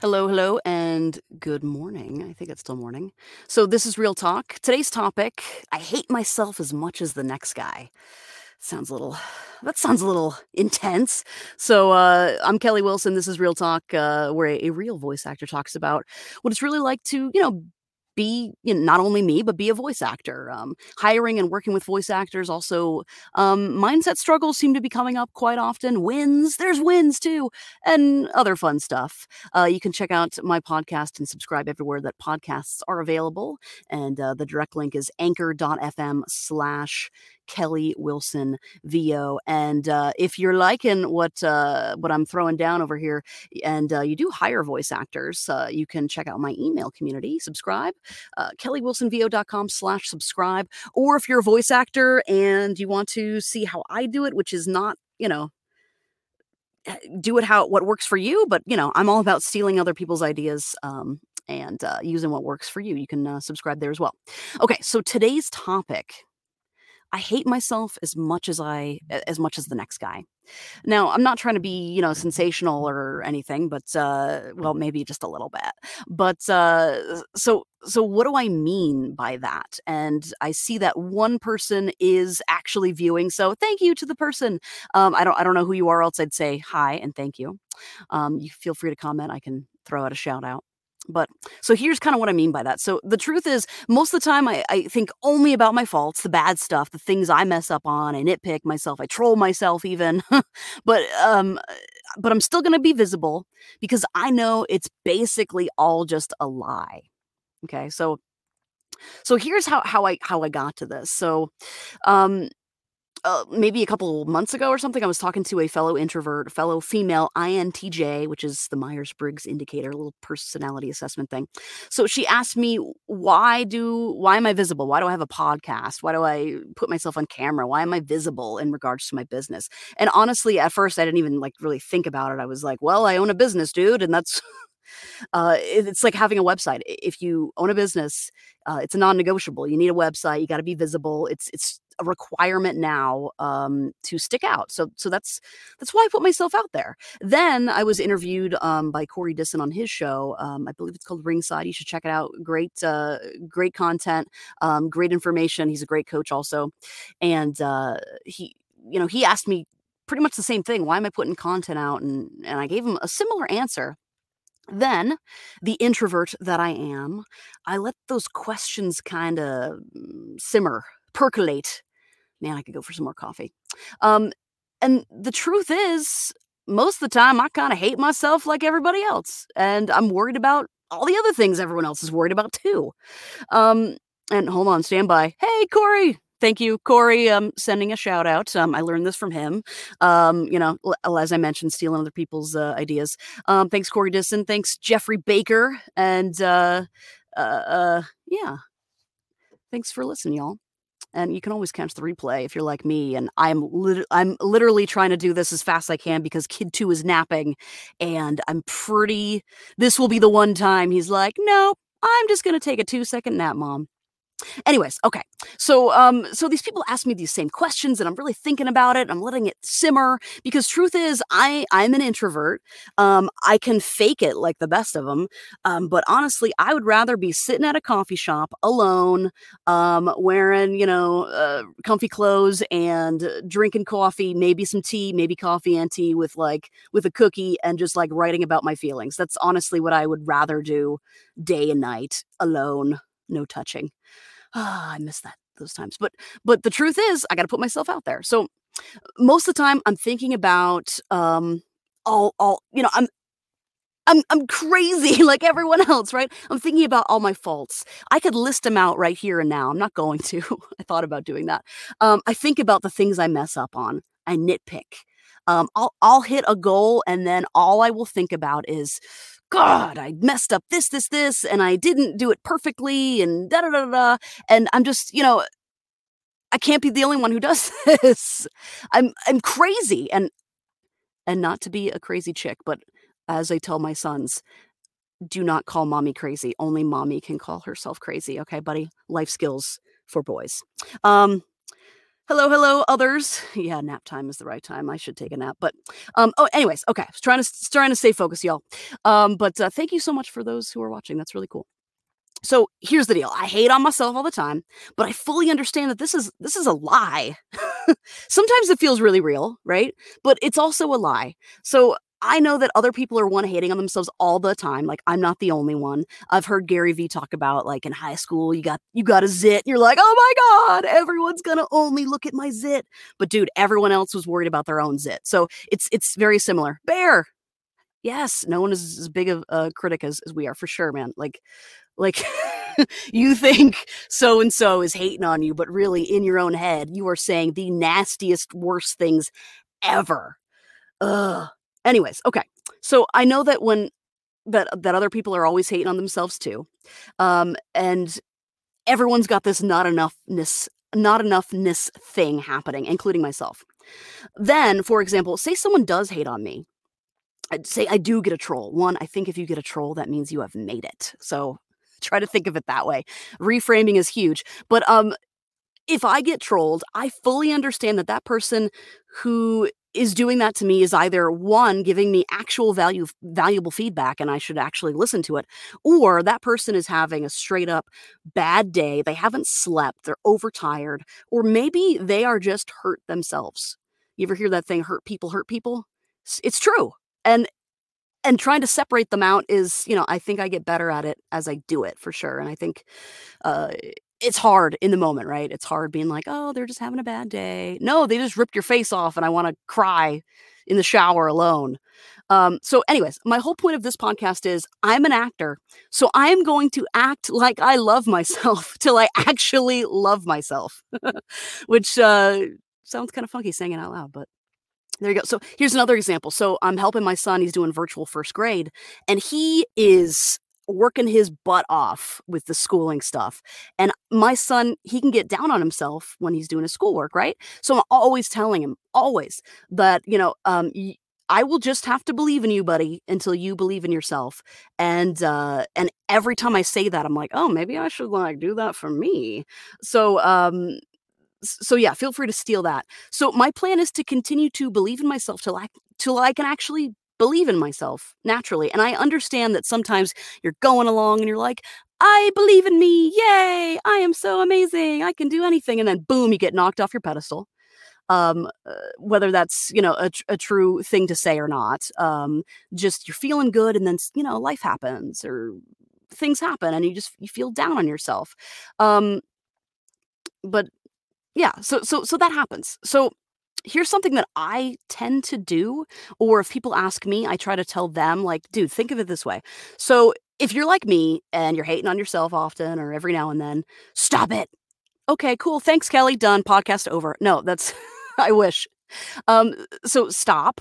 Hello, hello, and good morning. I think it's still morning. So, this is Real Talk. Today's topic I hate myself as much as the next guy. Sounds a little, that sounds a little intense. So, uh, I'm Kelly Wilson. This is Real Talk, uh, where a, a real voice actor talks about what it's really like to, you know, be you know, not only me, but be a voice actor. Um, hiring and working with voice actors also, um, mindset struggles seem to be coming up quite often. Wins, there's wins too, and other fun stuff. Uh, you can check out my podcast and subscribe everywhere that podcasts are available. And uh, the direct link is anchor.fm slash Kelly Wilson VO. And uh, if you're liking what uh, what I'm throwing down over here, and uh, you do hire voice actors, uh, you can check out my email community. Subscribe, uh, KellyWilsonVO.com slash subscribe. Or if you're a voice actor and you want to see how I do it, which is not, you know, eh, do it how what works for you but you know i'm all about stealing other people's ideas um, and uh, using what works for you you can uh, subscribe there as well okay so today's topic I hate myself as much as I as much as the next guy. Now, I'm not trying to be, you know, sensational or anything, but uh well, maybe just a little bit. But uh so so what do I mean by that? And I see that one person is actually viewing. So thank you to the person. Um I don't I don't know who you are else I'd say hi and thank you. Um you feel free to comment. I can throw out a shout out. But so here's kind of what I mean by that. So the truth is, most of the time, I, I think only about my faults, the bad stuff, the things I mess up on. I nitpick myself, I troll myself, even. but um, but I'm still going to be visible because I know it's basically all just a lie. Okay, so so here's how how I how I got to this. So, um, uh, maybe a couple months ago or something, I was talking to a fellow introvert, fellow female INTJ, which is the Myers Briggs indicator, little personality assessment thing. So she asked me, why do, why am I visible? Why do I have a podcast? Why do I put myself on camera? Why am I visible in regards to my business? And honestly, at first, I didn't even like really think about it. I was like, well, I own a business, dude. And that's, uh, it's like having a website. If you own a business, uh, it's a non-negotiable. You need a website. You got to be visible. It's it's a requirement now um, to stick out. So so that's that's why I put myself out there. Then I was interviewed um, by Corey Disson on his show. Um, I believe it's called Ringside. You should check it out. Great uh, great content, um, great information. He's a great coach also, and uh, he you know he asked me pretty much the same thing. Why am I putting content out? And and I gave him a similar answer. Then, the introvert that I am, I let those questions kind of simmer, percolate Man, I could go for some more coffee. Um, and the truth is, most of the time, I kind of hate myself like everybody else. And I'm worried about all the other things everyone else is worried about too. Um, and hold on, stand by. Hey, Corey. Thank you, Corey. Um, sending a shout out. Um, I learned this from him. Um, you know, as I mentioned, stealing other people's uh, ideas. Um, thanks, Corey Disson. Thanks, Jeffrey Baker. And uh, uh, uh, yeah, thanks for listening, y'all and you can always catch the replay if you're like me and i'm lit- i'm literally trying to do this as fast as i can because kid 2 is napping and i'm pretty this will be the one time he's like no i'm just going to take a 2 second nap mom Anyways, okay. So um so these people ask me these same questions and I'm really thinking about it. I'm letting it simmer because truth is I I'm an introvert. Um I can fake it like the best of them. Um but honestly, I would rather be sitting at a coffee shop alone um wearing, you know, uh, comfy clothes and drinking coffee, maybe some tea, maybe coffee and tea with like with a cookie and just like writing about my feelings. That's honestly what I would rather do day and night alone, no touching. Ah, I miss that those times. But but the truth is, I got to put myself out there. So most of the time, I'm thinking about um all all you know. I'm I'm I'm crazy like everyone else, right? I'm thinking about all my faults. I could list them out right here and now. I'm not going to. I thought about doing that. Um, I think about the things I mess up on. I nitpick. Um, I'll I'll hit a goal and then all I will think about is God, I messed up this, this, this, and I didn't do it perfectly, and da da da da. And I'm just, you know, I can't be the only one who does this. I'm I'm crazy, and and not to be a crazy chick, but as I tell my sons, do not call mommy crazy. Only mommy can call herself crazy. Okay, buddy. Life skills for boys. Um, Hello, hello, others. Yeah, nap time is the right time. I should take a nap, but um. Oh, anyways, okay. Trying to trying to stay focused, y'all. Um, but uh, thank you so much for those who are watching. That's really cool. So here's the deal. I hate on myself all the time, but I fully understand that this is this is a lie. Sometimes it feels really real, right? But it's also a lie. So I know that other people are one hating on themselves all the time. Like I'm not the only one. I've heard Gary Vee talk about like in high school, you got you got a zit. You're like, oh my god, everyone's gonna only look at my zit. But dude, everyone else was worried about their own zit. So it's it's very similar. Bear, yes, no one is as big of a critic as, as we are for sure, man. Like like you think so and so is hating on you, but really in your own head, you are saying the nastiest, worst things ever. Ugh Anyways, okay. So I know that when that that other people are always hating on themselves too. Um, and everyone's got this not enoughness not enoughness thing happening, including myself. Then, for example, say someone does hate on me. I'd say I do get a troll. One, I think if you get a troll, that means you have made it. So try to think of it that way. Reframing is huge. But um if I get trolled, I fully understand that that person who is doing that to me is either one giving me actual value valuable feedback and I should actually listen to it or that person is having a straight up bad day they haven't slept they're overtired or maybe they are just hurt themselves. You ever hear that thing hurt people hurt people? It's true and and trying to separate them out is you know I think I get better at it as I do it for sure and I think uh it's hard in the moment, right? It's hard being like, oh, they're just having a bad day. No, they just ripped your face off and I want to cry in the shower alone. Um, so, anyways, my whole point of this podcast is I'm an actor. So I am going to act like I love myself till I actually love myself, which uh, sounds kind of funky saying it out loud, but there you go. So here's another example. So I'm helping my son. He's doing virtual first grade, and he is working his butt off with the schooling stuff. And my son, he can get down on himself when he's doing his schoolwork, right? So I'm always telling him, always, that, you know, um, I will just have to believe in you, buddy, until you believe in yourself. And uh, and every time I say that, I'm like, oh, maybe I should like do that for me. So um, so yeah, feel free to steal that. So my plan is to continue to believe in myself till I till I can actually believe in myself naturally. And I understand that sometimes you're going along and you're like, I believe in me. Yay. I am so amazing. I can do anything. And then boom, you get knocked off your pedestal. Um, uh, whether that's, you know, a, a, true thing to say or not. Um, just you're feeling good and then, you know, life happens or things happen and you just, you feel down on yourself. Um, but yeah, so, so, so that happens. So here's something that I tend to do, or if people ask me, I try to tell them, like, dude, think of it this way. So if you're like me and you're hating on yourself often or every now and then, stop it. Okay, cool. Thanks, Kelly. Done. Podcast over. No, that's, I wish. Um, so stop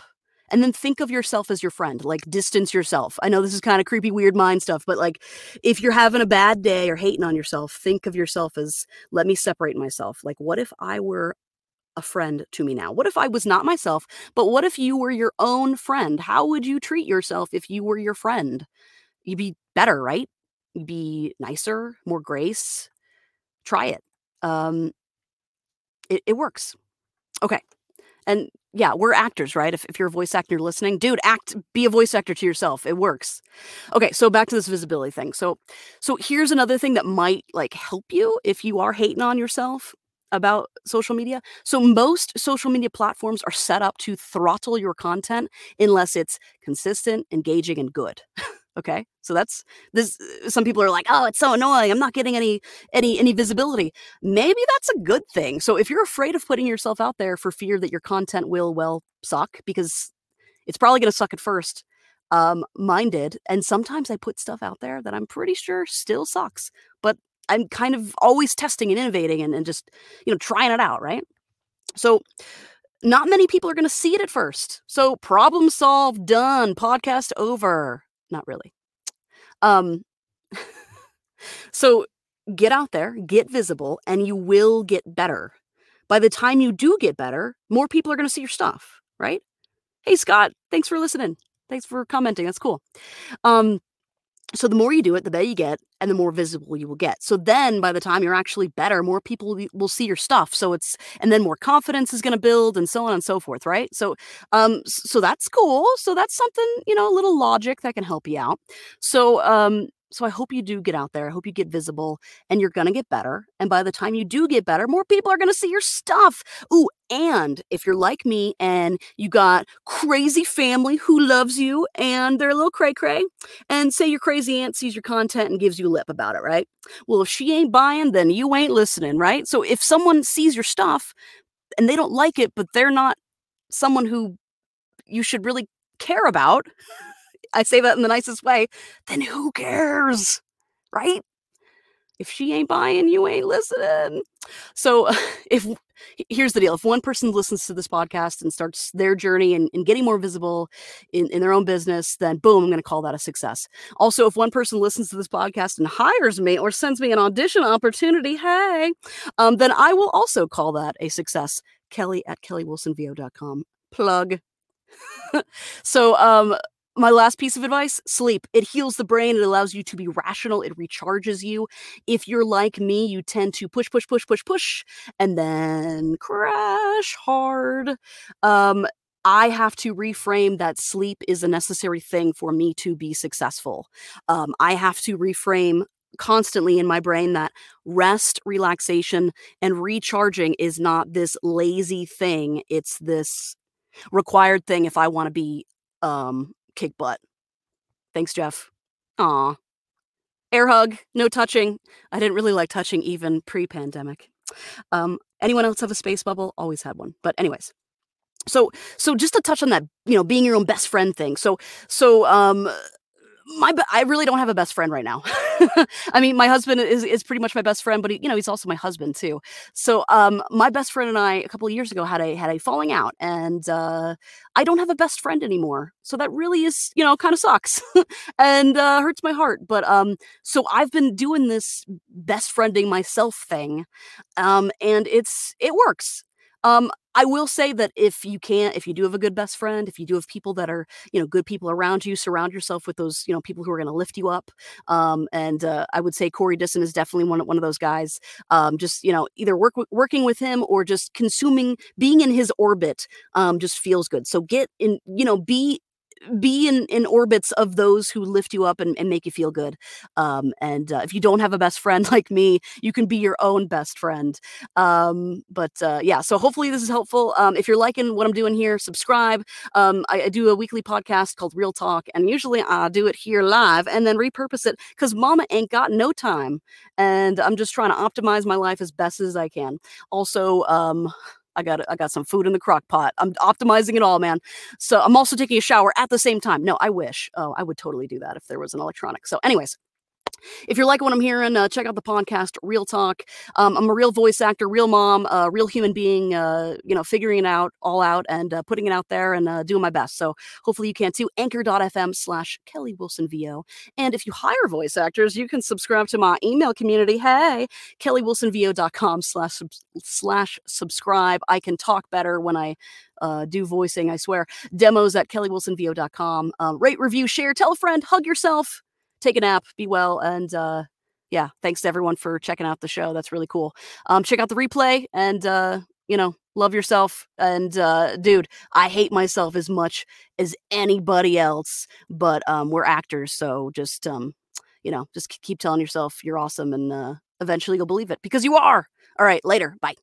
and then think of yourself as your friend like distance yourself i know this is kind of creepy weird mind stuff but like if you're having a bad day or hating on yourself think of yourself as let me separate myself like what if i were a friend to me now? What if I was not myself, but what if you were your own friend? How would you treat yourself if you were your friend? You'd be better, right? You'd be nicer, more grace. Try it. Um, it, it works. Okay. And yeah, we're actors, right? If, if you're a voice actor you're listening, dude, act, be a voice actor to yourself. It works. Okay, so back to this visibility thing. So, so here's another thing that might like help you if you are hating on yourself about social media. So most social media platforms are set up to throttle your content unless it's consistent, engaging, and good. okay so that's this some people are like oh it's so annoying i'm not getting any any any visibility maybe that's a good thing so if you're afraid of putting yourself out there for fear that your content will well suck because it's probably going to suck at first um mine did and sometimes i put stuff out there that i'm pretty sure still sucks but I'm kind of always testing and innovating and, and just, you know, trying it out, right? So not many people are going to see it at first. So problem solved, done, podcast over. Not really. Um so get out there, get visible and you will get better. By the time you do get better, more people are going to see your stuff, right? Hey Scott, thanks for listening. Thanks for commenting. That's cool. Um So the more you do it, the better you get, and the more visible you will get. So then by the time you're actually better, more people will, see your stuff. So it's and then more confidence is going to build and so on and so forth, right? So um so that's cool. So that's something, you know, a little logic that can help you out. So um so I hope you do get out there. I hope you get visible and you're going to get better. And by the time you do get better, more people are going to see your stuff. Ooh, and if you're like me and you got crazy family who loves you and they're a little cray cray, and say your crazy aunt sees your content and gives you lip about it, right? Well, if she ain't buying, then you ain't listening, right? So if someone sees your stuff and they don't like it, but they're not someone who you should really care about, I say that in the nicest way, then who cares? Right? If she ain't buying, you ain't listening. So if here's the deal if one person listens to this podcast and starts their journey and, and getting more visible in, in their own business then boom i'm going to call that a success also if one person listens to this podcast and hires me or sends me an audition opportunity hey um, then i will also call that a success kelly at kellywilsonvo.com plug so um my last piece of advice sleep. It heals the brain. It allows you to be rational. It recharges you. If you're like me, you tend to push, push, push, push, push, and then crash hard. Um, I have to reframe that sleep is a necessary thing for me to be successful. Um, I have to reframe constantly in my brain that rest, relaxation, and recharging is not this lazy thing. It's this required thing if I want to be um kick butt. Thanks, Jeff. Aw. Air hug, no touching. I didn't really like touching even pre pandemic. Um, anyone else have a space bubble? Always had one. But, anyways. So, so just to touch on that, you know, being your own best friend thing. So, so, um, my I really don't have a best friend right now. I mean, my husband is is pretty much my best friend, but he, you know, he's also my husband too. So, um, my best friend and I a couple of years ago had a had a falling out, and uh, I don't have a best friend anymore. So that really is, you know, kind of sucks and uh, hurts my heart. But um, so I've been doing this best friending myself thing, um, and it's it works. Um, I will say that if you can't, if you do have a good best friend, if you do have people that are, you know, good people around you, surround yourself with those, you know, people who are going to lift you up. Um, and uh, I would say Corey Disson is definitely one one of those guys. Um, just you know, either work working with him or just consuming, being in his orbit, um, just feels good. So get in, you know, be be in, in orbits of those who lift you up and, and make you feel good. Um, and uh, if you don't have a best friend like me, you can be your own best friend. Um, but uh, yeah, so hopefully this is helpful. Um, if you're liking what I'm doing here, subscribe. Um, I, I, do a weekly podcast called Real Talk, and usually I do it here live and then repurpose it because mama ain't got no time. And I'm just trying to optimize my life as best as I can. Also, um, I got I got some food in the crock pot. I'm optimizing it all, man. So I'm also taking a shower at the same time. No, I wish. Oh, I would totally do that if there was an electronic. So, anyways, if you're liking what I'm hearing, uh, check out the podcast Real Talk. Um, I'm a real voice actor, real mom, uh, real human being. Uh, you know, figuring it out all out and uh, putting it out there and uh, doing my best. So hopefully you can too. Anchor.fm slash Kelly Wilson VO. And if you hire voice actors, you can subscribe to my email community. Hey, KellyWilsonVO.com slash slash subscribe. I can talk better when I uh, do voicing, I swear. Demos at kellywilsonvo.com. Uh, rate, review, share, tell a friend, hug yourself take a nap, be well, and uh, yeah, thanks to everyone for checking out the show. That's really cool. Um, check out the replay and uh, you know, love yourself. And uh, dude, I hate myself as much as anybody else, but um, we're actors, so just um, you know, just keep telling yourself you're awesome, and uh, eventually you'll believe it because you are. All right, later. Bye.